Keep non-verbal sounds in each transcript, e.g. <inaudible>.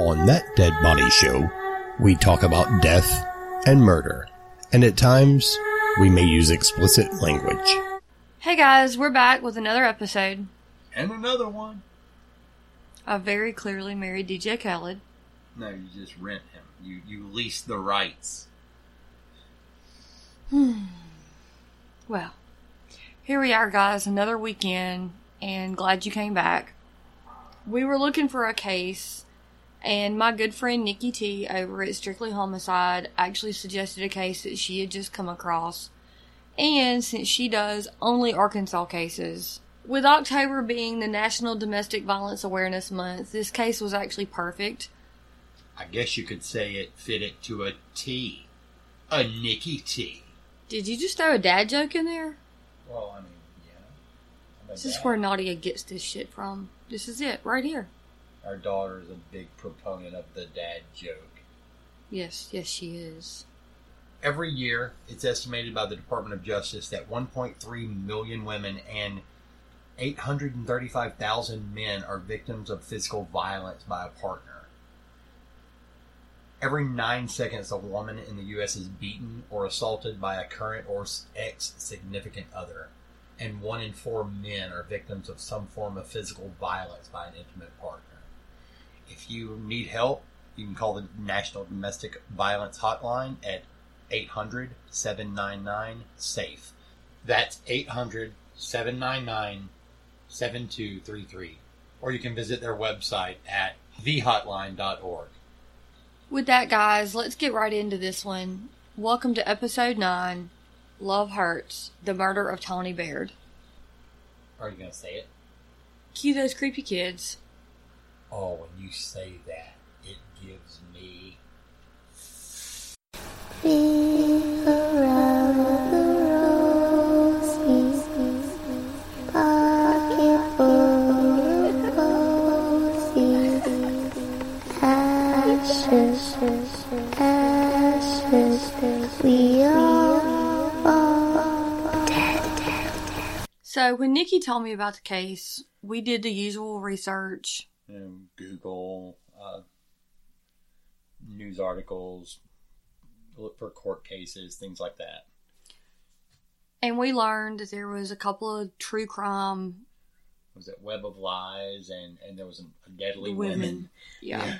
On that Dead Body Show, we talk about death and murder, and at times we may use explicit language. Hey guys, we're back with another episode And another one. of Very Clearly Married DJ Khaled. No, you just rent him. You you lease the rights. Hmm. Well, here we are, guys, another weekend, and glad you came back. We were looking for a case, and my good friend Nicki Tee over at Strictly Homicide actually suggested a case that she had just come across. And since she does only Arkansas cases, with October being the National Domestic Violence Awareness Month, this case was actually perfect. I guess you could say it fit it to a T. A Nicki Tee. Did you just throw a dad joke in there? Well, I mean, yeah. I'm a This is where Nadia gets this shit from. This is it, right here. Our daughter is a big proponent of the dad joke. Yes, yes, she is. Every year, it's estimated by the Department of Justice that 1.3 million women and 835,000 men are victims of physical violence by a partner. Every nine seconds, a woman in the U.S. is beaten or assaulted by a current or ex significant other, and one in four men are victims of some form of physical violence by an intimate partner. If you need help, you can call the National Domestic Violence Hotline at 800 799 SAFE. That's 800 799 7233. Or you can visit their website at thehotline.org. With that, guys, let's get right into this one. Welcome to episode 9 Love Hurts The Murder of Tony Baird. Are you going to say it? Cue those creepy kids. Oh, when you say that, it gives me. around the roses. So, when Nicki told me about the case, we did the usual research. You know, Google, uh, news articles, look for court cases, things like that. And we learned that there was a couple of true crime Was it Web of Lies and, and there was a Deadly women. Women? Yeah.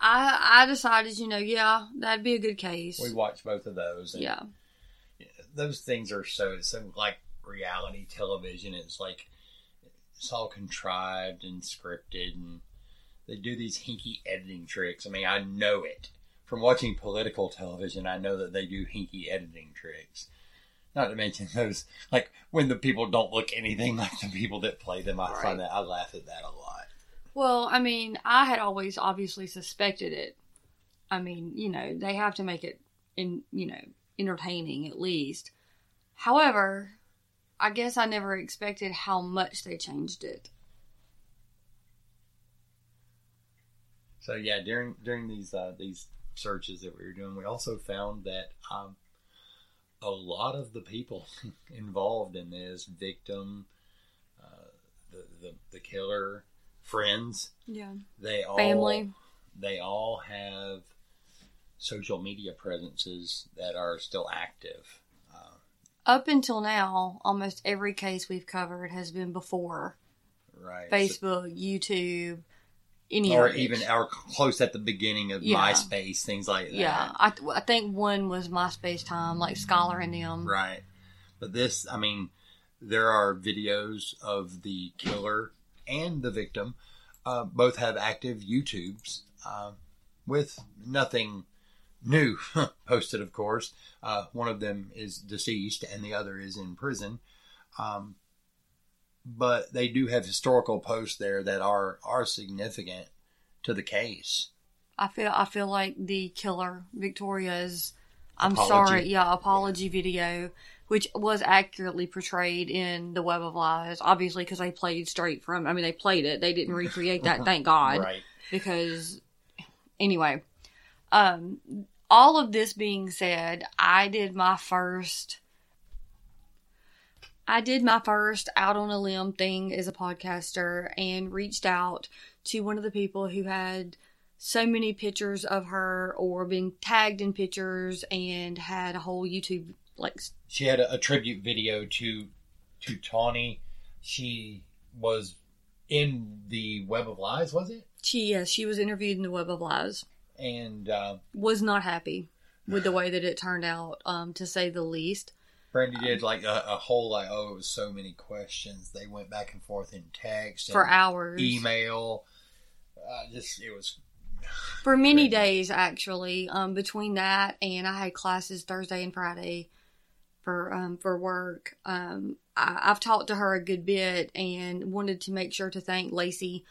I I decided, you know, yeah, that'd be a good case. We watched both of those. And yeah. those things are so it's so like reality television. It's like it's all contrived and scripted, and they do these hinky editing tricks. I mean, I know it from watching political television. I know that they do hinky editing tricks. Not to mention those like when the people don't look anything <laughs> like the people that play them. I Right. find that I laugh at that a lot. Well, I mean, I had always obviously suspected it. I mean, you know, they have to make it in, you know, entertaining at least. However, I guess I never expected how much they changed it. So yeah, during during these uh, these searches that we were doing, we also found that um, a lot of the people <laughs> involved in this victim, uh, the, the the killer, friends, Yeah. they all Family. they all have social media presences that are still active. Up until now, almost every case we've covered has been before right, Facebook, YouTube, any or even our close at the beginning of Yeah. MySpace, things like that. Yeah, I, I think one was MySpace time, like Scholar and them. Right. But this, I mean, there are videos of the killer and the victim. Uh, both have active YouTubes uh, with nothing new posted, of course. Uh, one of them is deceased and the other is in prison. Um, but they do have historical posts there that are, are significant to the case. I feel I feel like the killer Victoria's I'm Apology. sorry, yeah, apology video, which was accurately portrayed in the Web of Lies, obviously because they played straight from. I mean, they played it. They didn't recreate that. thank <laughs> God. Right. Because anyway, um, all of this being said, I did my first. I did my first out on a limb thing as a podcaster and reached out to one of the people who had so many pictures of her or been tagged in pictures and had a whole YouTube like She had a, a tribute video to to Tawnee. She was in the Web of Lies, was it? she yes, she was interviewed in the Web of Lies. And uh, Was not happy with the way that it turned out, um, to say the least. Brandy did like a, a whole like oh it was so many questions. They went back and forth in text For and hours. email. Uh, just it was <sighs> For many Crazy. days, actually, um, between that and I had classes Thursday and Friday for um, for work. Um, I, I've talked to her a good bit and wanted to make sure to thank Lacey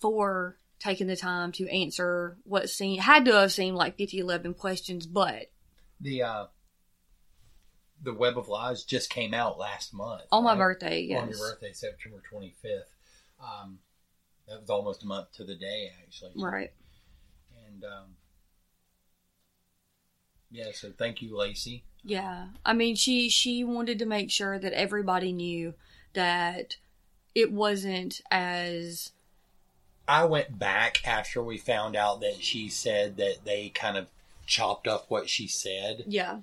for taking the time to answer what seemed had to have seemed like 50, 11 questions, but the uh, the Web of Lies just came out last month on my right? birthday, yes, on your birthday, September twenty fifth. Um, that was almost a month to the day, actually. right. And um, yeah, so thank you, Lacey. Yeah. I mean, she she wanted to make sure that everybody knew that it wasn't as I went back after we found out that she said that they kind of chopped up what she said yeah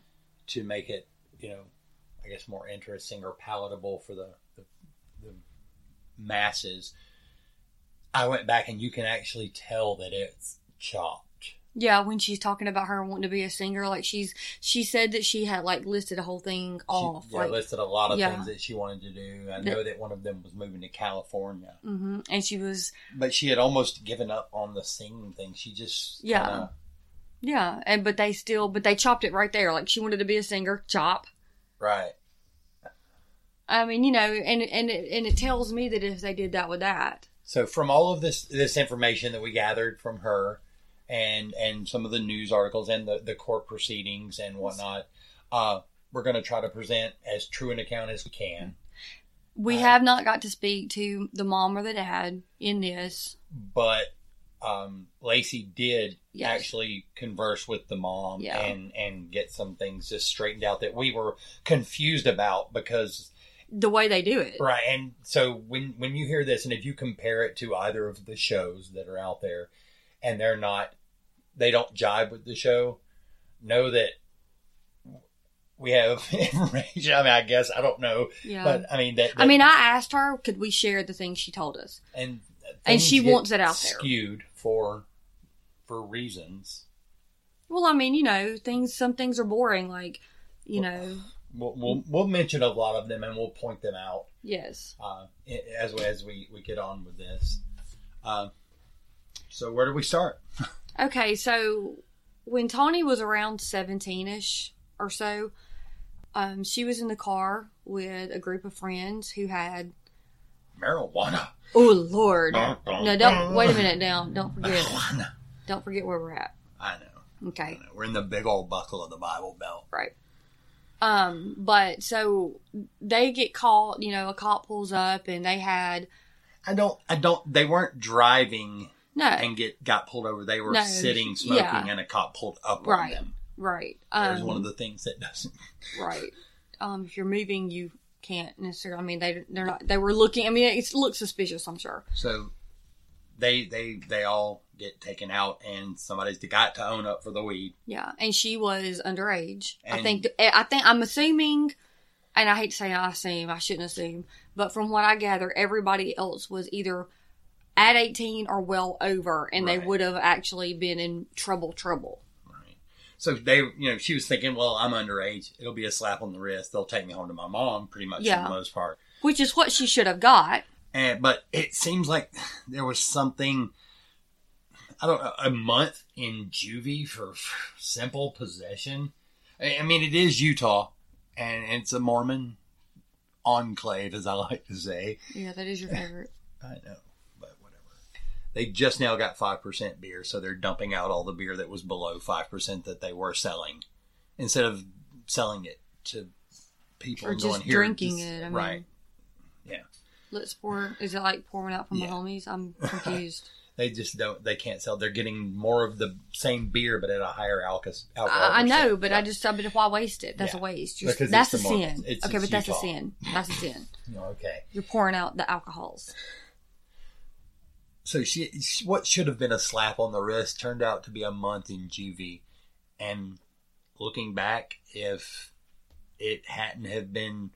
to make it, you know, I guess more interesting or palatable for the, the, the masses. I went back and you can actually tell that it's chopped. Yeah, when she's talking about her wanting to be a singer, like she's she said that she had like listed a whole thing off. She yeah, like, listed a lot of yeah. things that she wanted to do. I know that one of them was moving to California, hmm and she was but she had almost given up on the singing thing. She just Yeah. kinda- yeah, and but they still but they chopped it right there. Like she wanted to be a singer, chop. right. I mean, you know, and and it, and it tells me that if they did that with that, So from all of this this information that we gathered from her, and and some of the news articles and the the court proceedings and whatnot, uh, we're going to try to present as true an account as we can. we Uh, have not got to speak to the mom or the dad in this. But um, Lacey did Yes. actually converse with the mom Yeah. and and get some things just straightened out that we were confused about because The way they do it, Right, and so when when you hear this, and if you compare it to either of the shows that are out there, and they're not, they don't jive with the show, know that we have <laughs> information. I mean, I guess I don't know, yeah. but I mean that. I mean, I asked her, could we share the things she told us? and and she wants it out there. skewed for for reasons. Well, I mean, you know, things. Some things are boring, like, you know, We'll, we'll we'll mention a lot of them and we'll point them out. yes. uh, as as we we get on with this. Uh, so where do we start? Okay, so when Tawnee was around 17 ish or so, um, she was in the car with a group of friends who had. Marijuana. Oh, Lord. No, don't. Wait a minute now. Don't forget. Marijuana. Don't forget where we're at. I know. Okay. I know. We're in the big old buckle of the Bible Belt. Right. Um, but so they get caught, you know, a cop pulls up and they had. I don't. I don't. They weren't driving No. and get got pulled over. They were No, sitting smoking, yeah. and a cop pulled up Right. on them. right. There's Um, one of the things that doesn't. Right. Um, if you're moving, you can't necessarily. I mean, they they're not. They were looking. I mean, it looks suspicious. I'm sure. So they they they all get taken out, and somebody's got to own up for the weed. Yeah, and she was underage. I think. I think I'm assuming, and I hate to say I assume. I shouldn't assume, but from what I gather, everybody else was either at 18 or well over, and they would have actually been in trouble. Trouble. Right. So they, you know, she was thinking, well, I'm underage. It'll be a slap on the wrist. They'll take me home to my mom, pretty much for Yeah. the most part. Which is what she should have got. And but it seems like <sighs> there was something. I don't know, a month in juvie for, for simple possession. I, I mean, it is Utah, and it's a Mormon enclave, as I like to say. Yeah, that is your favorite. I know. They just now got five percent beer, so they're dumping out all the beer that was below five percent that they were selling, instead of selling it to people Or just going here. drinking it, I mean. right? Yeah. Let's pour. Is it like pouring out from Yeah. the homies? I'm <laughs> confused. They just don't. They can't sell. They're getting more of the same beer, but at a higher alcohol. I, I know, but I just, I mean, why waste it? That's Yeah. a waste. You're, Because that's a sin. It's- okay, it's but that's a sin. That's a sin. <laughs> okay. You're pouring out the alcohols. So she, what should have been a slap on the wrist turned out to be a month in juvie. And looking back, if it hadn't have been,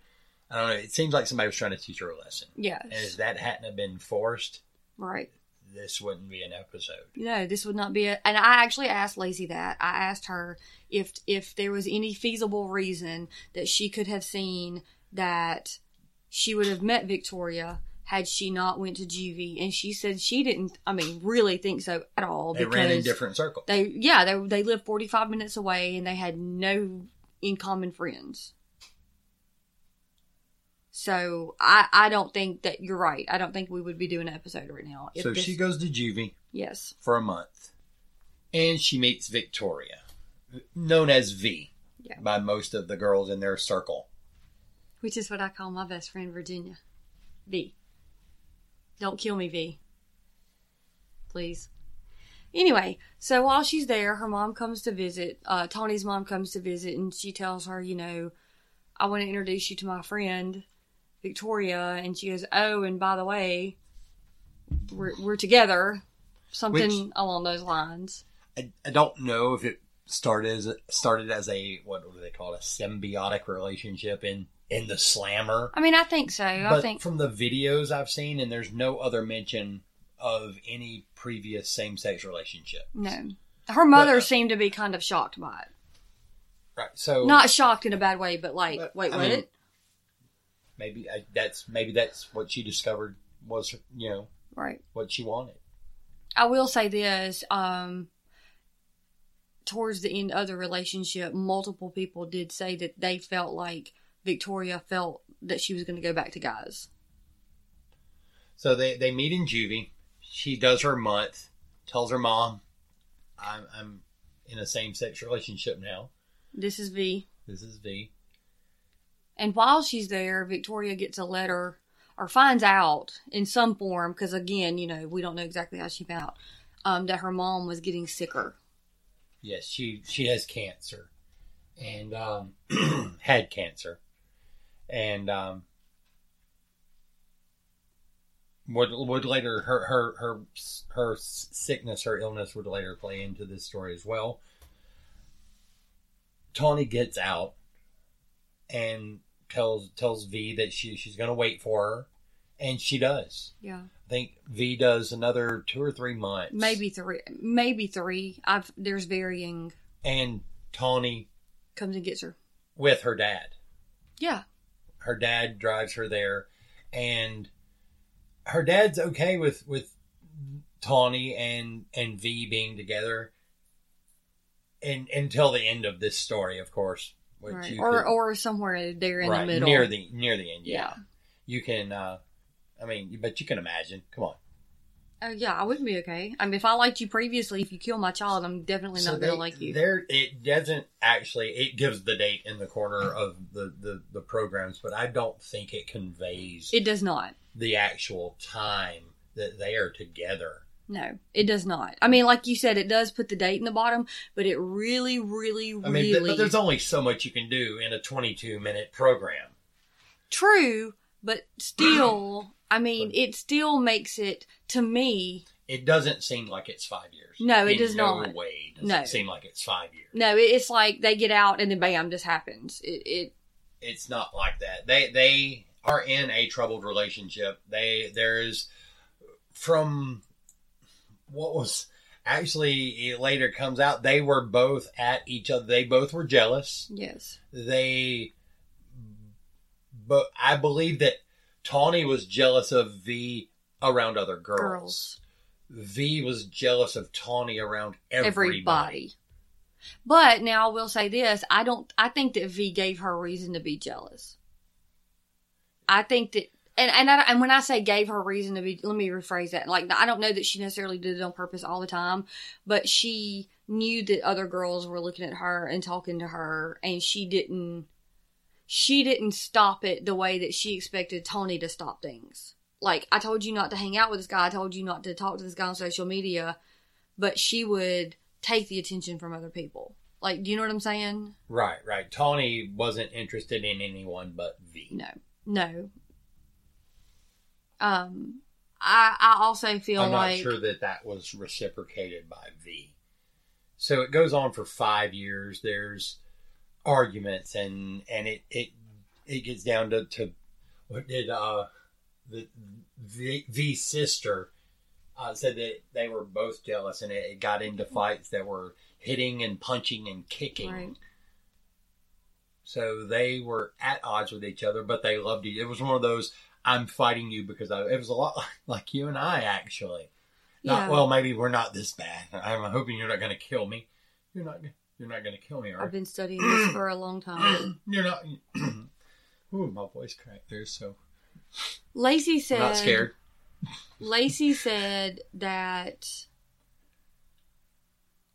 I don't know, it seems like somebody was trying to teach her a lesson. Yes. And if that hadn't have been forced, Right. this wouldn't be an episode. No, this would not be a. And I actually asked Lacey that. I asked her if if there was any feasible reason that she could have seen that she would have met Victoria had she not went to juvie, and she said she didn't. I mean, really think so at all They ran in different circles. they yeah they they lived forty five minutes away and they had no in common friends. So I I don't think that you're right. I don't think we would be doing an episode right now. if so this- she goes to juvie yes for a month. And she meets Victoria, known as V Yeah. by most of the girls in their circle. Which is what I call my best friend, Virginia. V. Don't kill me, V. Please. Anyway, so while she's there, her mom comes to visit. Uh, Tawnee's mom comes to visit, and she tells her, you know, I want to introduce you to my friend, Victoria. And she goes, oh, and by the way, we're, we're together. Something Which- along those lines. I, I don't know if it started as started as a what do they call it a symbiotic relationship in in the slammer. I mean, I think so. I think. from the videos I've seen, and there's no other mention of any previous same sex relationship. No. Her mother But, uh, seemed to be kind of shocked by it. Right. So Not shocked in a bad way, but like, But, wait, I what? mean- maybe I, that's maybe that's what she discovered was you know right. what she wanted. I will say this. Um, towards the end of the relationship, multiple people did say that they felt like Victoria felt that she was going to go back to guys. So they they meet in juvie. She does her month. Tells her mom, "I'm I'm in a same sex relationship now. This is V. This is V." And while she's there, Victoria gets a letter or finds out in some form, because again, you know, we don't know exactly how she found out, um, that her mom was getting sicker. Yes, she she has cancer, and um, <clears throat> had cancer, and um, would would later her her her her sickness, her illness would later play into this story as well. Tawnee gets out and tells tells V that she she's going to wait for her, and she does. Yeah. I think V does another two or three months, Maybe three. Maybe three. I've, there's varying, and Tawnee comes and gets her. with her dad. Yeah. Her dad drives her there and her dad's okay with with Tawnee and and V being together and until the end of this story of course Right. Or, could- or somewhere there in right, the middle. near the near the end yeah, Yeah. you can uh I mean but you can imagine come on Oh yeah, I wouldn't be okay. I mean, if I liked you previously, if you kill my child, I'm definitely not they, gonna like you. There, it doesn't actually. It gives the date in the corner of the, the the programs, but I don't think it conveys It does not. the actual time that they are together. No, it does not. I mean, like you said, it does put the date in the bottom, but it really, really, I mean, th- really but there's only so much you can do in a 22 minute program. true. But still, I mean, it still makes it to me. It doesn't seem like it's five years. No, it In does no not. way does No. it seem like it's five years. No, it's like they get out and then bam, this happens. It, it It's not like that. They they are in a troubled relationship. They there is from what was actually it later comes out they were both at each other. They both were jealous. yes, they but I believe that Tawnee was jealous of V around other girls. girls, V was jealous of Tawnee around everybody. everybody. But now I will say this: I don't. I think that V gave her reason to be jealous. I think that, and and I, and when I say gave her reason to be, let me rephrase that. Like I don't know that she necessarily did it on purpose all the time, but she knew that other girls were looking at her and talking to her, and she didn't. She didn't stop it the way that she expected Tony to stop things. Like I told you not to hang out with this guy. I told you not to talk to this guy on social media, but she would take the attention from other people. Like, do you know what I'm saying? Right, right. Tawnee wasn't interested in anyone but V. No, no. Um, I I also feel I'm not sure that that was reciprocated by V. So it goes on for five years. There's arguments, and and it it it gets down to, to what did uh the V, V's sister uh, said that they were both jealous, and it, it got into fights that were hitting and punching and kicking. Right. So they were at odds with each other, but they loved each. It was one of those I'm fighting you because I. It was a lot <laughs> like, you and I actually. Not Yeah. well. Maybe we're not this bad. I'm hoping you're not going to kill me. You're not. You're not going to kill me, I've been studying this for a long time. <clears throat> You're not. <clears throat> Ooh, my voice cracked there. So Lacey I'm said not scared. Lacey said that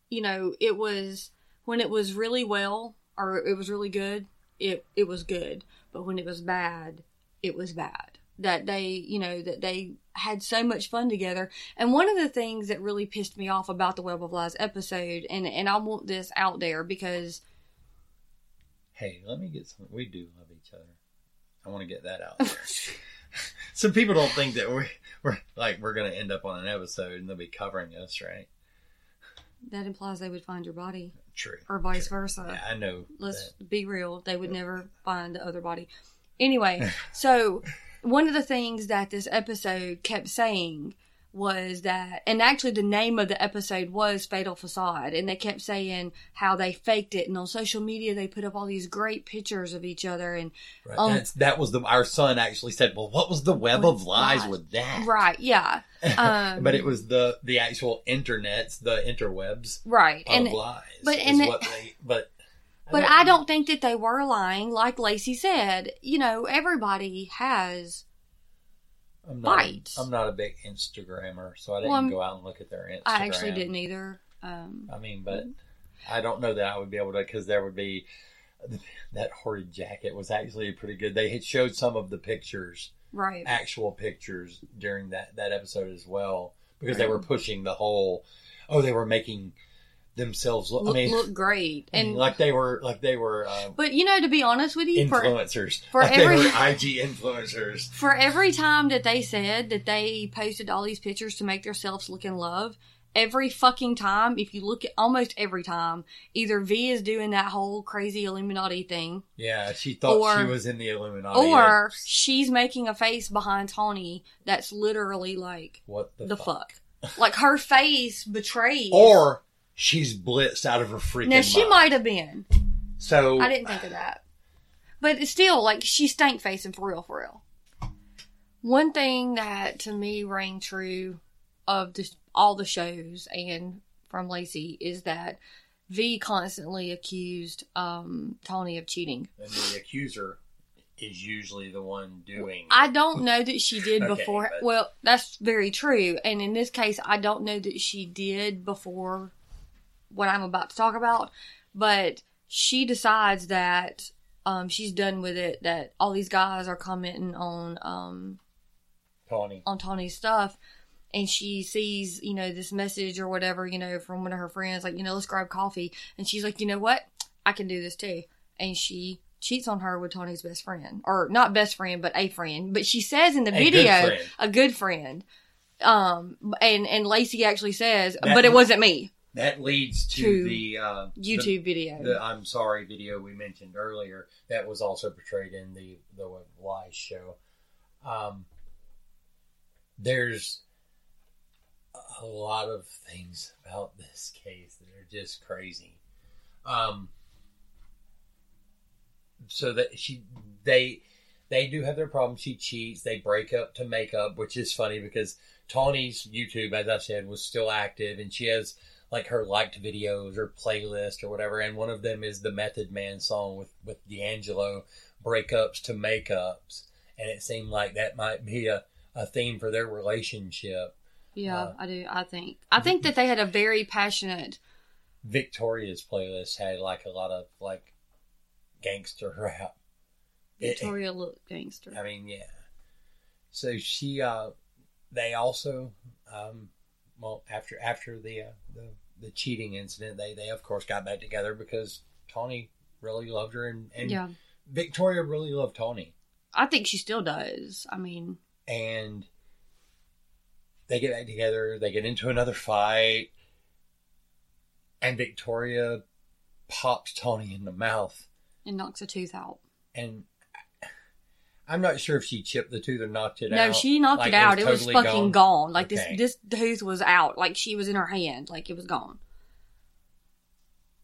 you know, it was when it was really well or it was really good, it it was good. But when it was bad, it was bad. That they, you know, that they had so much fun together. And one of the things that really pissed me off about the Web of Lies episode, and and I want this out there because Hey, let me get some. We do love each other. I want to get that out. <laughs> there. Some people don't think that we're we're like we're going to end up on an episode and they'll be covering us, right? that implies they would find your body True. or vice versa. Yeah, I know. let's that. be real they would never find the other body anyway <laughs> so one of the things that this episode kept saying was that and actually the name of the episode was fatal facade and they kept saying how they faked it and on social media they put up all these great pictures of each other and Right. um, that was the our son actually said. Well, what was the web of lies with that? right yeah <laughs> um, but it was the the actual internets, the interwebs right of and lies. but- is and it- they, but <sighs> but I don't think that they were lying like Lacey said you know everybody has I'm not. I'm not a big Instagrammer, so I didn't Well, go out and look at their Instagram. I actually didn't either um I mean, but I don't know that I would be able to because there would be that horrid jacket was actually pretty good. They had showed some of the pictures, right actual pictures during that that episode as well because they were pushing the whole. Oh, they were making themselves look. look, I mean, look great and like they were like they were uh, but you know to be honest with you for influencers. for like every- they were IG influencers. for every time that they said that they posted all these pictures to make themselves look in love every fucking time if you look at almost every time either v is doing that whole crazy illuminati thing Yeah, she thought Or- she was in the Illuminati. or she's making a face behind tony that's literally like what the, the fuck? fuck like her face betrays Or she's blitzed out of her freaking. now she mind. might have been So I didn't think of that. But it's still, like, she stank facing for real, for real. One thing that to me rang true of the, all the shows and from Lacey is that V constantly accused um, Tony of cheating. and the accuser is usually the one doing. I don't know that she did <laughs> Okay, before. but- Well, that's very true. And in this case, I don't know that she did before what I'm about to talk about. But she decides that um, she's done with it. That all these guys are commenting on um, Tawnee. on Tony's stuff. And she sees, you know, this message or whatever, you know, from one of her friends, like, you know, let's grab coffee. And she's like, you know what? I can do this too. And she cheats on her with Tony's best friend. Or not best friend, but a friend. But she says in the A video, friend. a good friend. Um, and, and Lacey actually says, That- but it wasn't me. That leads to, To the uh, YouTube video. The, the I'm sorry video we mentioned earlier. That was also portrayed in the the Lies show. Um, there's a lot of things about <laughs> this case that are just crazy. Um, so that she they they do have their problems. She cheats. They break up to make up, which is funny because Tawnee's YouTube, as I said, was still active, and she has like her liked videos or playlist or whatever. And one of them is the Method Man song with with D'Angelo, breakups to makeups, and it seemed like that might be a a theme for their relationship. yeah, uh, I do. I think. I think that they had a very passionate. Victoria's playlist had like a lot of like gangster <laughs> rap. It- Victoria look gangster. I mean, yeah. So she, uh, they also, um, well, after after the, uh, the the cheating incident, they they of course got back together because Tony really loved her and and yeah. Victoria really loved Tony I think she still does. I mean, and they get back together. They get into another fight, and Victoria pops Tony in the mouth. And knocks a tooth out. And I'm not sure if she chipped the tooth or knocked it out. No, she knocked Like, it out. It was, totally fucking gone. Like Okay. this, this tooth was out. Like she was in her hand. Like it was gone.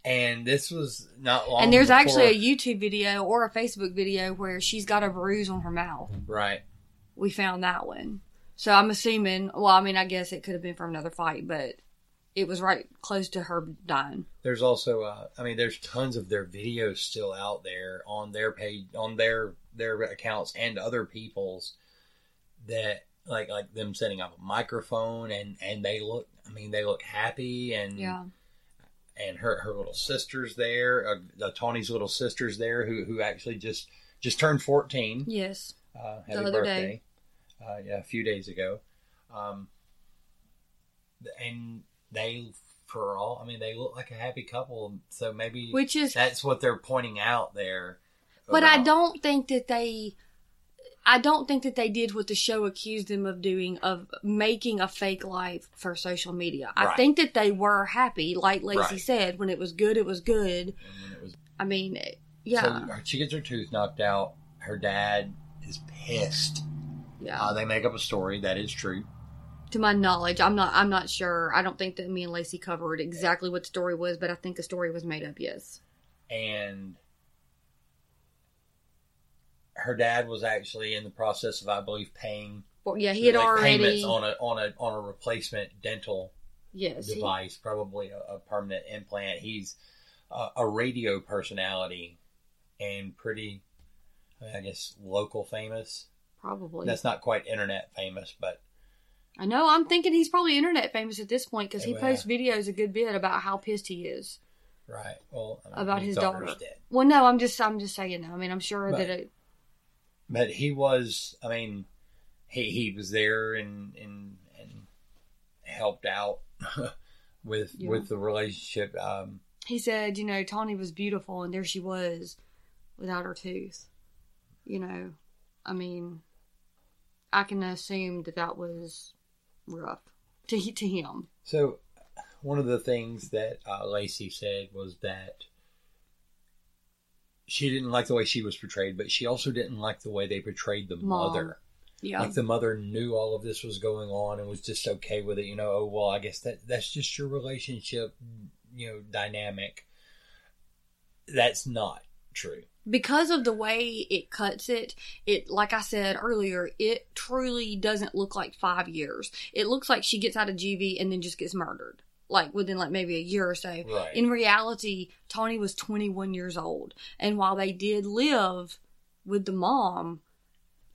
And this was not long. and there's before- actually a YouTube video or a Facebook video where she's got a bruise on her mouth. right. We found that one. So I'm assuming. Well, I mean, I guess it could have been from another fight, but it was right close to her dying. There's also, uh, I mean, there's tons of their videos still out there on their page, on their their accounts, and other people's that like like them setting up a microphone and and they look. I mean, they look happy and Yeah. and her her little sister's there. Uh, uh, Tony's little sister's there who who actually just just turned 14. Yes. Uh, happy birthday. day. Uh, yeah, a few days ago. Um, and they, for all, I mean, they look like a happy couple. So maybe Which is that's what they're pointing out there. But I don't think that they. I don't think that they did what the show accused them of doing of making a fake life for social media. I think that they were happy, like Lacey Right. said, when it was good, it was good. And when it was, I mean, yeah, So she gets her tooth knocked out. Her dad is pissed. yeah. Uh, they make up a story that is true. To my knowledge, I'm not. I'm not sure. I don't think that me and Lacey covered exactly what the story was, but I think the story was made up. Yes. and her dad was actually in the process of, I believe, paying Well, yeah, he had like, already. payments on a on a on a replacement dental yes. he- device, probably a, a permanent implant. He's uh, a radio personality and pretty, I guess, local famous. probably. That's not quite internet famous, but I know. I'm thinking he's probably internet famous at this point because he posts videos a good bit about how pissed he is. right. Well, I mean, About his daughter. Well, no, I'm just I'm just saying. That. I mean, I'm sure But- that it. but he was. I mean, he he was there and and and helped out <laughs> with Yeah. with the relationship. Um, He said, you know, Tawnee was beautiful, and there she was, without her tooth. You know, I mean, I can assume that that was rough to he- to him. So, one of the things that uh, Lacey said was that she didn't like the way she was portrayed, but she also didn't like the way they portrayed the Mom. mother. Yeah, Like the mother knew all of this was going on and was just okay with it. You know, oh well, I guess that that's just your relationship, you know, dynamic. That's not true. Because of the way it cuts it, it like I said earlier, it truly doesn't look like five years. It looks like she gets out of GV and then just gets murdered, like within like maybe a year or so. Right. In reality, Tony was 21 years old, and while they did live with the mom,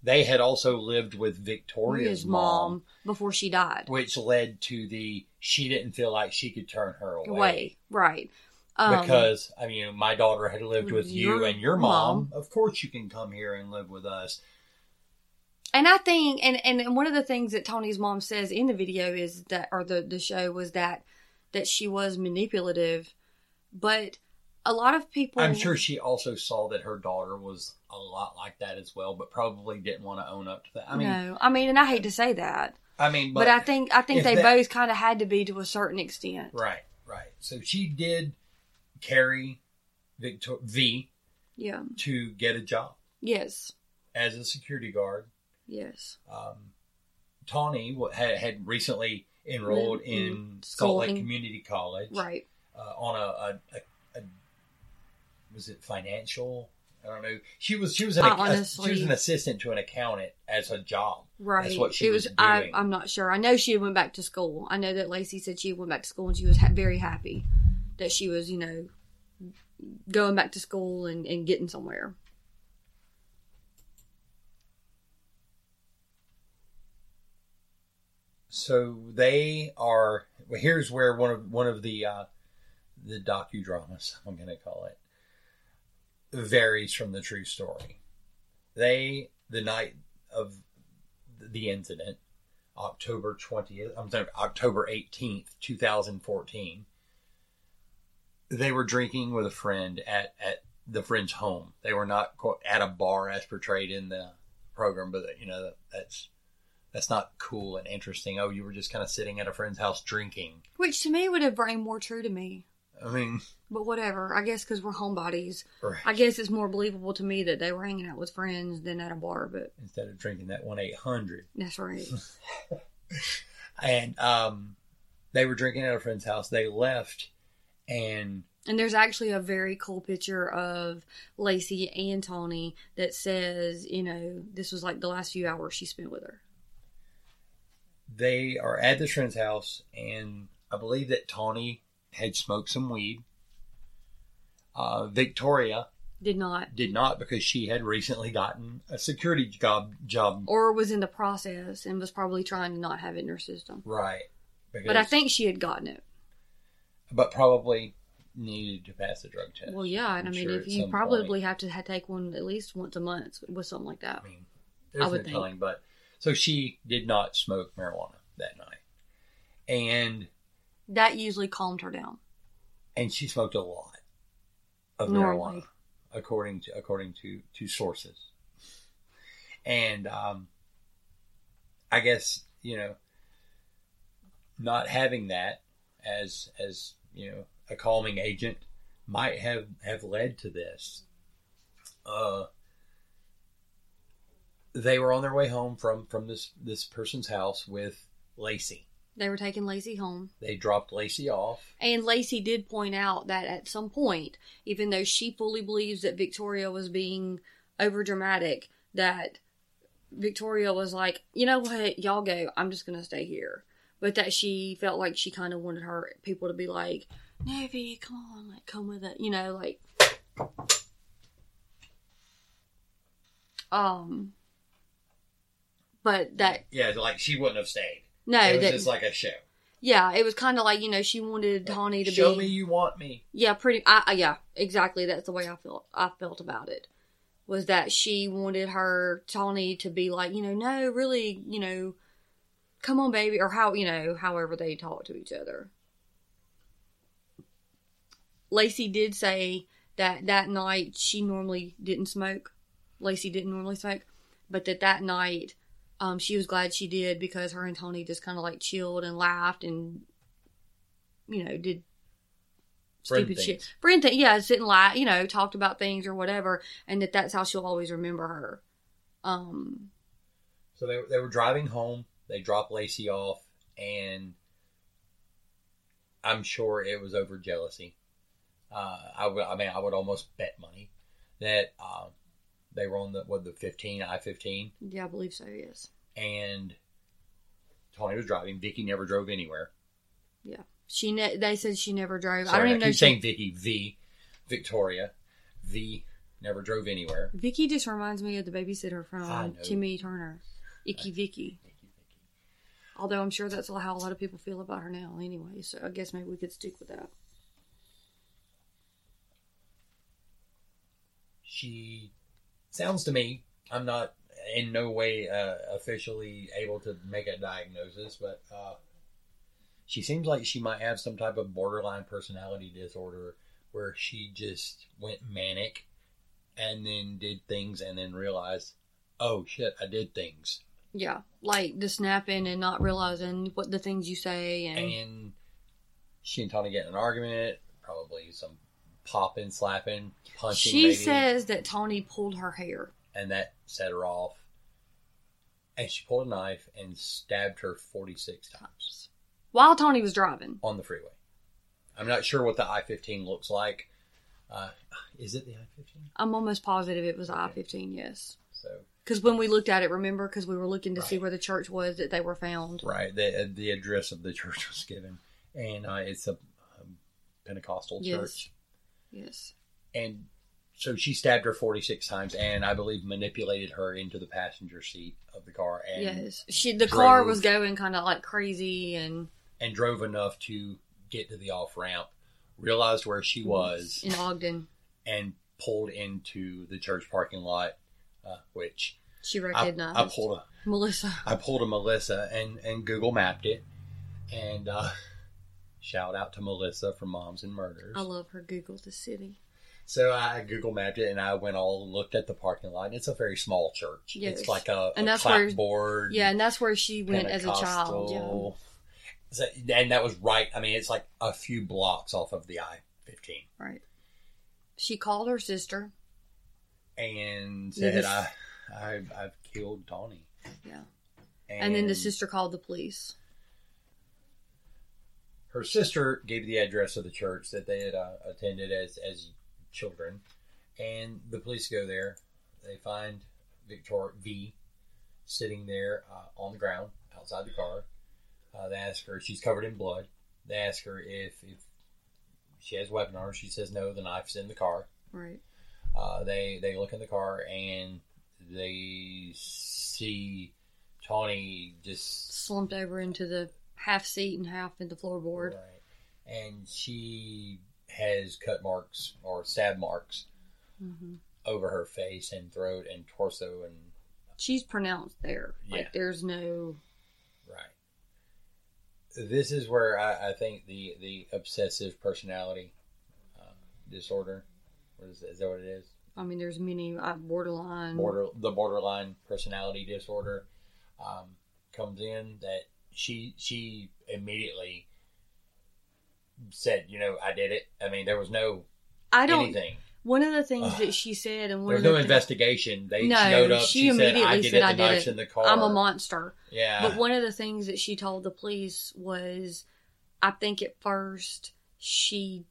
They had also lived with Victoria's mom, mom, before she died. which led to the she didn't feel like she could turn her away. Away, right? Um, because I mean, my daughter had lived with you and your mom. mom. Of course, you can come here and live with us. And I think, and, and one of the things that Tony's mom says in the video is that, or the, the show was that, that she was manipulative. But a lot of people. I'm sure she also saw that her daughter was a lot like that as well, but probably didn't want to own up to that. I mean, no, I mean, and I hate to say that, I mean, but, but, I think, I think they that- both kind of had to be to a certain extent. right, right. So she did carry Victor V Yeah. to get a job Yes. as a security guard. Yes. Um, Tawnee had, had recently enrolled In- in Salt Lake Community College. Right. uh, on a, a, a, a was it financial? I don't know. She was she was an I a- she was an assistant to an accountant as a job. Right. That's what she it was, was. I, doing. I'm not sure. I know she went back to school. I know that Lacey said she went back to school and she was ha- very happy that she was, you know, going back to school and, and getting somewhere. so they are. Well, here's where one of one of the uh, the docudramas I'm going to call it varies from the true story. They the night of the incident, October twentieth. I'm sorry, October eighteenth, two thousand fourteen. They were drinking with a friend at at the friend's home. They were not quote, at a bar as portrayed in the program, but you know that's That's not cool and interesting. Oh, you were just kind of sitting at a friend's house drinking. Which to me would have rang more true to me. I mean, But whatever. I guess because we're homebodies. right. I guess it's more believable to me that they were hanging out with friends than at a bar, but instead of drinking that one eight hundred. that's right. <laughs> And um, they were drinking at a friend's house. They left, and And there's actually a very cool picture of Lacey and Tawnee that says, you know, this was like the last few hours she spent with her. they are at this friend's house, and I believe that Tawnee had smoked some weed. Uh, Victoria Did not. did not because she had recently gotten a security job. Job Or was in the process and was probably trying to not have it in her system. right, because, But I think she had gotten it. But probably needed to pass the drug test. Well, yeah, and I I'm mean, sure if you probably point. have to take one at least once a month with something like that. I mean, there's I would no think. telling, but so she did not smoke marijuana that night, and That usually calmed her down. and she smoked a lot of Normally. marijuana, according to according to to sources. And um, I guess you know, not having that as as you know a calming agent might have have led to this. Uh, they were on their way home from from this this person's house with Lacey. They were taking Lacey home. They dropped Lacey off. And Lacey did point out that at some point, even though she fully believes that Victoria was being over dramatic, that Victoria was like, you know what, y'all go, I'm just gonna stay here. But that she felt like she kind of wanted her people to be like, Navy, come on, like come with it, you know, like. Um. But that Yeah, like she wouldn't have stayed. no, it was that just like a show. yeah, it was kind of like you know she wanted Tawnee to be Show be me you want me. yeah, pretty. I, I- yeah, exactly. That's the way I felt. I felt about it. Was that she wanted her Tawnee to be like, you know, no, really, you know, come on, baby, or how, you know, however they talk to each other. Lacey did say that that night she normally didn't smoke. Lacey didn't normally smoke, but that that night, um, she was glad she did because her and Tony just kind of like chilled and laughed and, you know, did Friend stupid things. shit. Friend thing, yeah, sit and lie, you know, talked about things or whatever, and that that's how she'll always remember her. Um, So they they were driving home. They dropped Lacey off, and I'm sure it was over jealousy. Uh, I would, I mean, I would almost bet money that uh, they were on the what the 15 I 15, yeah, I believe so. Yes, and Tony was driving. Vicky never drove anywhere. Yeah, she. Ne- they said she never drove. Sorry, I don't even know. keep She- saying Vicky. V. Victoria. V. Never drove anywhere. Vicky just reminds me of the babysitter from. Timmy Turner, Icky Vicky. Although I'm sure that's how a lot of people feel about her now, anyway. So I guess maybe we could stick with that. she sounds to me i'm not in no way uh, officially able to make a diagnosis but uh, she seems like she might have some type of borderline personality disorder where she just went manic and then did things and then realized oh shit i did things Yeah, like the snapping and not realizing what the things you say and, and she and tony get in an argument probably some popping slapping punching she maybe. says that Tony pulled her hair. and that set her off. And she pulled a knife and stabbed her 46 times While Tony was driving. on the freeway. I'm not sure what the I 15 looks like. Uh, is it the I 15? I'm almost positive it was I 15, yes. So, Because when we looked at it, remember, because we were looking to see where the church was that they were found. right, the, the address of the church was given. And uh, it's a um, Pentecostal Yes. church. Yes. And so she stabbed her 46 times and I believe manipulated her into the passenger seat of the car and, yes. She the car was going kind of like crazy and and drove enough to get to the off ramp, realized where she was. in Ogden. and pulled into the church parking lot, uh, which She recognized I pulled a Melissa. I pulled a Melissa and and Google mapped it, and uh, shout out to Melissa from Moms and Murders. I love her Google the city. So I Google mapped it and I went all and looked at the parking lot. It's a very small church. Yes. It's like a, And a that's where- clapboard. Yeah, and that's where she went as a child. Yeah. So- and that was right. I mean, it's like a few blocks off of the I fifteen, Right. She called her sister. And said, this- "I, I, I've killed Tawnee." Yeah. And then the sister called the police. her sister gave the address of the church that they had uh, attended as as children, and the police go there. They find Victor V sitting there uh, on the ground outside the car. Uh, they ask her; she's covered in blood. They ask her if if she has a weapon on her. She says no. The knife's in the car. Right. Uh, they they look in the car and they see Tawnee just Slumped over into the half seat and half into the floorboard. Right. And she has cut marks or stab marks hmm over her face and throat and torso and She's pronounced there. Like Yeah. there's no. right. This is where I, I think the the obsessive personality uh, disorder. What is, is that? What it is? I mean, there's many uh, borderline. Border the borderline personality disorder um, comes in. That she she immediately said, you know, I did it. I mean, there was no I don't. anything. One of the things Ugh. that she said, and one There's of the no investigation. They No, showed up. she She, said, immediately "I did said, it. "I did it. in the car." I'm a monster. Yeah, But one of the things that she told the police was, I think at first she,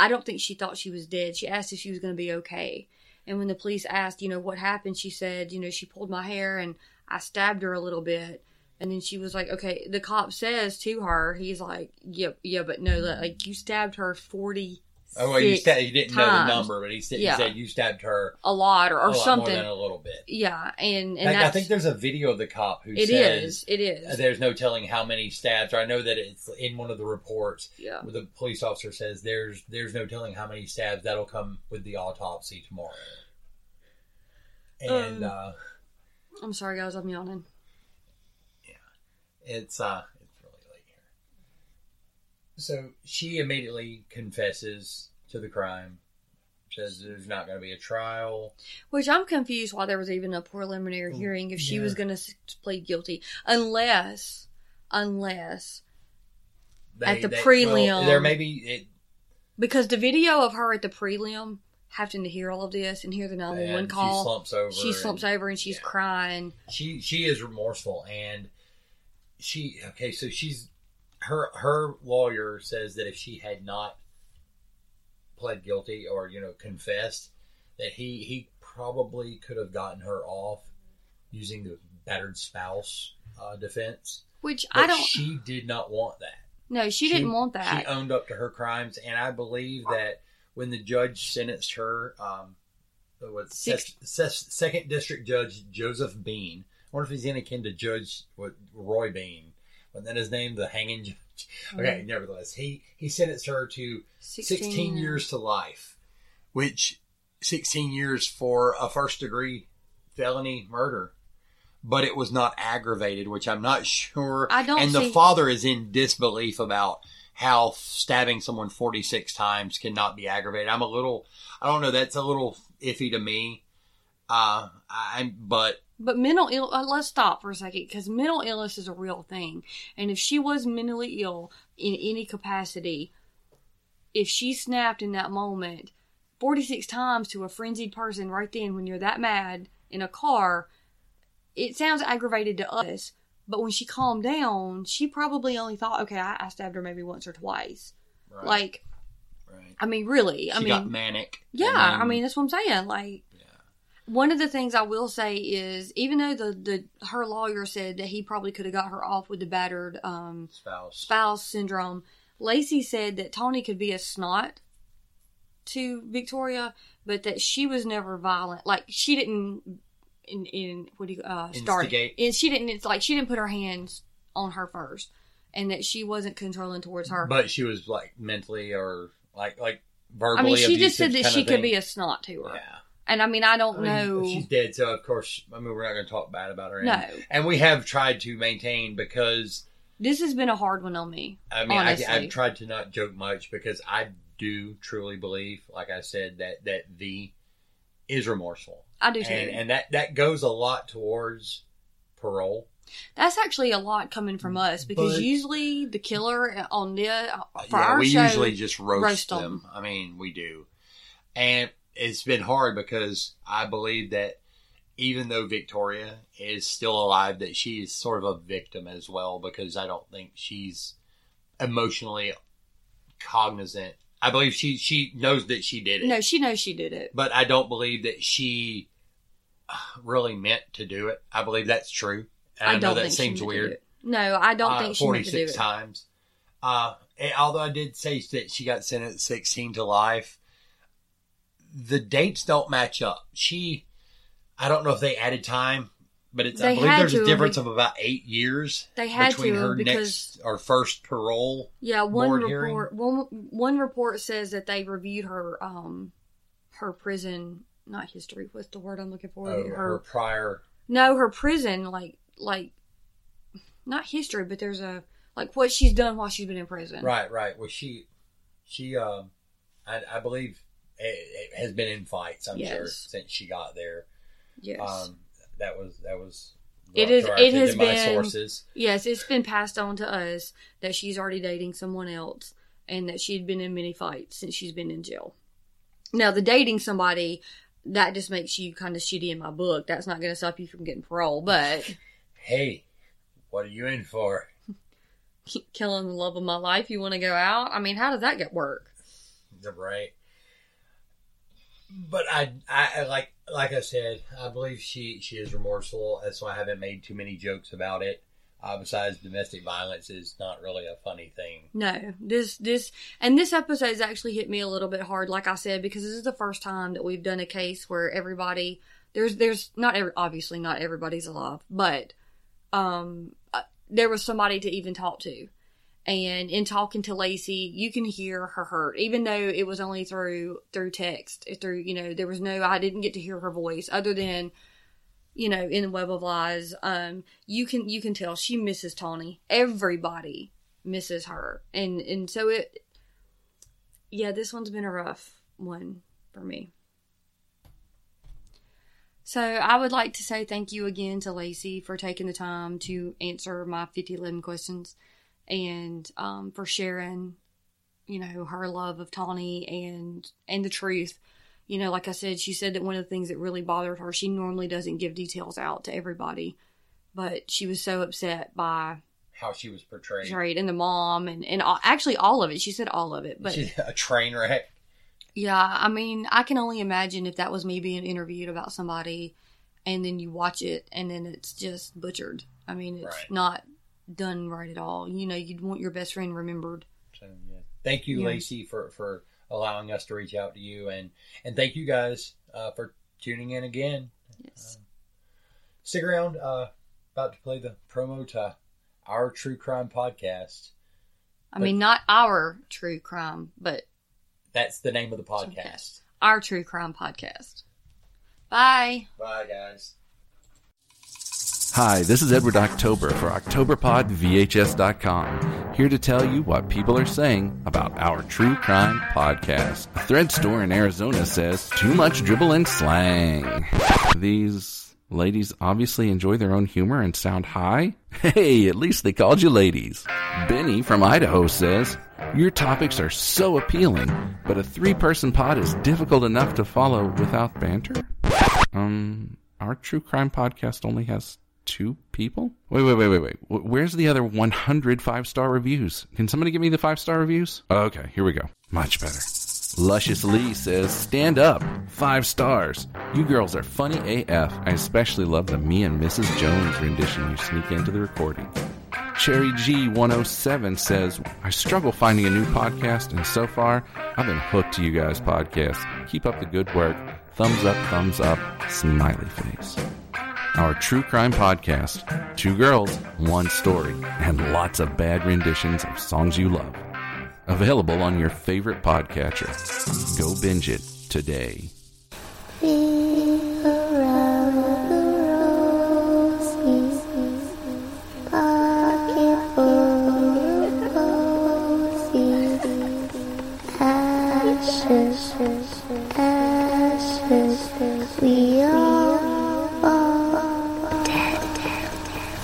I don't think she thought she was dead. She asked if she was going to be okay. And when the police asked, you know, what happened, she said, you know, she pulled my hair and I stabbed her a little bit. And then she was like, okay, the cop says to her, he's like, yep, yeah, but no, like you stabbed her 40 oh, well, you, sta- you didn't know the number, but he said, Yeah. he said you stabbed her a lot or, a lot something. more than a little bit. yeah. And, and I, I think there's a video of the cop who it says is, it is. there's no telling how many stabs. Or I know that it's in one of the reports yeah. where the police officer says there's there's no telling how many stabs that'll come with the autopsy tomorrow. And Um, uh, I'm sorry, guys, I'm yawning. Yeah, it's uh it's really late here. So she immediately confesses to the crime. Says there's not going to be a trial. Which I'm confused why there was even a preliminary hearing if she yeah. was going to plead guilty, unless, unless They, At the they- prelim. well, there may be it, because the video of her at the prelim, having to hear all of this and hear the 911 and call, She slumps over. she slumps and over and she's yeah. crying. She she is remorseful, and she okay. So she's her her lawyer says that if she had not pled guilty or you know confessed, that he he probably could have gotten her off using the battered spouse uh, defense. Which But I don't. She did not want that. no, she, didn't want that. She owned up to her crimes, and I believe that when the judge sentenced her, um, what Six- second district judge Joseph Bean. I wonder if he's any kin to Judge what, Roy Bean, but then his name the hanging judge. Okay, nevertheless, he he sentenced her to 16, years to life, which 16 years for a first degree felony murder. But it was not aggravated, which I'm not sure. I don't And the father is in disbelief about how stabbing someone 46 times cannot be aggravated. I'm a little, I don't know, that's a little iffy to me. Uh, I'm but But mental ill. Uh, let's stop for a second because mental illness is a real thing, and if she was mentally ill in any capacity, if she snapped in that moment, forty six times to a frenzied person right then when you're that mad in a car, it sounds aggravated to us. But when she calmed down, she probably only thought, okay, I, I stabbed her maybe once or twice. right, Like, right. I mean, really, I mean, got manic. yeah, and I mean that's what I'm saying. Like, one of the things I will say is, even though the the her lawyer said that he probably could have got her off with the battered um, spouse. spouse syndrome, Lacey said that Tawnee could be a snot to Victoria, but that she was never violent. Like she didn't in in what do you uh start and she didn't. It's like she didn't put her hands on her first, and that she wasn't controlling towards her. But she was like mentally or like like verbally. I mean, she just said that she of could be a snot to her. Yeah. And I mean, I don't I mean, know. She's dead, so of course, I mean, we're not going to talk bad about her. No. And, and we have tried to maintain because, This has been a hard one on me. I mean, I, Honestly. I've tried to not joke much because I do truly believe, like I said, that that V is remorseful, I do too. and and that that goes a lot towards parole. That's actually a lot coming from us because But- usually the killer on the for yeah, our we show, usually just roast, roast them. them. I mean, we do, and it's been hard because I believe that even though Victoria is still alive, that she is sort of a victim as well because I don't think she's emotionally cognizant. I believe she she knows that she did it, no, she knows she did it. but I don't believe that she really meant to do it. I believe that's true. And I, I know that seems weird it. No, I don't uh, think she meant to do 46 it. times. Uh, although I did say that she got sentenced 16 to life, the dates don't match up. She, I don't know if they added time, but it's, I believe there's to a difference of about eight years They had between to her because next or first parole. yeah, one board hearing? report one one report says that they reviewed her um her prison not history. What's the word I'm looking for? uh, her, prior. no her prison like like not history, but there's a like what she's done while she's been in prison. Right, right. Well, she, she, um, I, I believe it, it has been in fights. I'm sure since she got there. Yes. Um, that was that was. It is- it has been- sources. Yes, it's been passed on to us that she's already dating someone else and that she'd been in many fights since she's been in jail. Now, the dating somebody, that just makes you kind of shitty in my book. That's not going to stop you from getting parole, but <laughs> Hey, what are you in for? <laughs> killing the love of my life, you want to go out? I mean, how does that get work? Right. But I, I like, like I said, I believe she she is remorseful. That's why I haven't made too many jokes about it. Uh, besides, domestic violence is not really a funny thing. No, this, this, and this episode has actually hit me a little bit hard, like I said, because this is the first time that we've done a case where everybody, there's, there's not every, obviously not everybody's alive, but, um, uh, there was somebody to even talk to. And in talking to Lacey, you can hear her hurt, even though it was only through, through text, through, you know, there was no, I didn't get to hear her voice other than, you know, in the Web of Lies, um, you can you can tell she misses Tawnee. Everybody misses her, and and so it, yeah, this one's been a rough one for me. So I would like to say thank you again to Lacey for taking the time to answer my 5011 questions, and um, for sharing, you know, her love of Tawnee and and the truth you know, like I said, she said that one of the things that really bothered her, she normally doesn't give details out to everybody, but she was so upset by How she was portrayed. Trade and the mom and, and all, actually all of it. She said all of it, but She's a train wreck. yeah, I mean, I can only imagine if that was me being interviewed about somebody and then you watch it and then it's just butchered. I mean, it's Right. not done right at all. You know, you'd want your best friend remembered. So, yeah. Thank you, Yeah. Lacey, for for allowing us to reach out to you, and and thank you guys uh, for tuning in again. Yes. Stick around. Uh, about to play the promo to our true crime podcast. I mean, not our true crime, but That's the name of the podcast. our true crime podcast. Bye. Bye, guys. Hi, this is Edward October for OctoberPodVHS.com, here to tell you what people are saying about our true crime podcast. A thread store in Arizona says, too much dribble and slang. These ladies obviously enjoy their own humor and sound high? <laughs> Hey, at least they called you ladies. Benny from Idaho says, your topics are so appealing, but a three person pod is difficult enough to follow without banter? Um, our true crime podcast only has two people? Wait, wait, wait, wait, wait. Where's the other 100 five star reviews? Can somebody give me the five star reviews? Okay, here we go. Much better. Luscious Lee says, Stand up. Five stars. You girls are funny AF. I especially love the me and Mrs. Jones rendition you sneak into the recording. Cherry G107 says, I struggle finding a new podcast, and so far, I've been hooked to you guys' podcast. Keep up the good work. Thumbs up, thumbs up, smiley face. Our true crime podcast Two girls, one story, and lots of bad renditions of songs you love. Available on your favorite podcatcher. Go binge it today.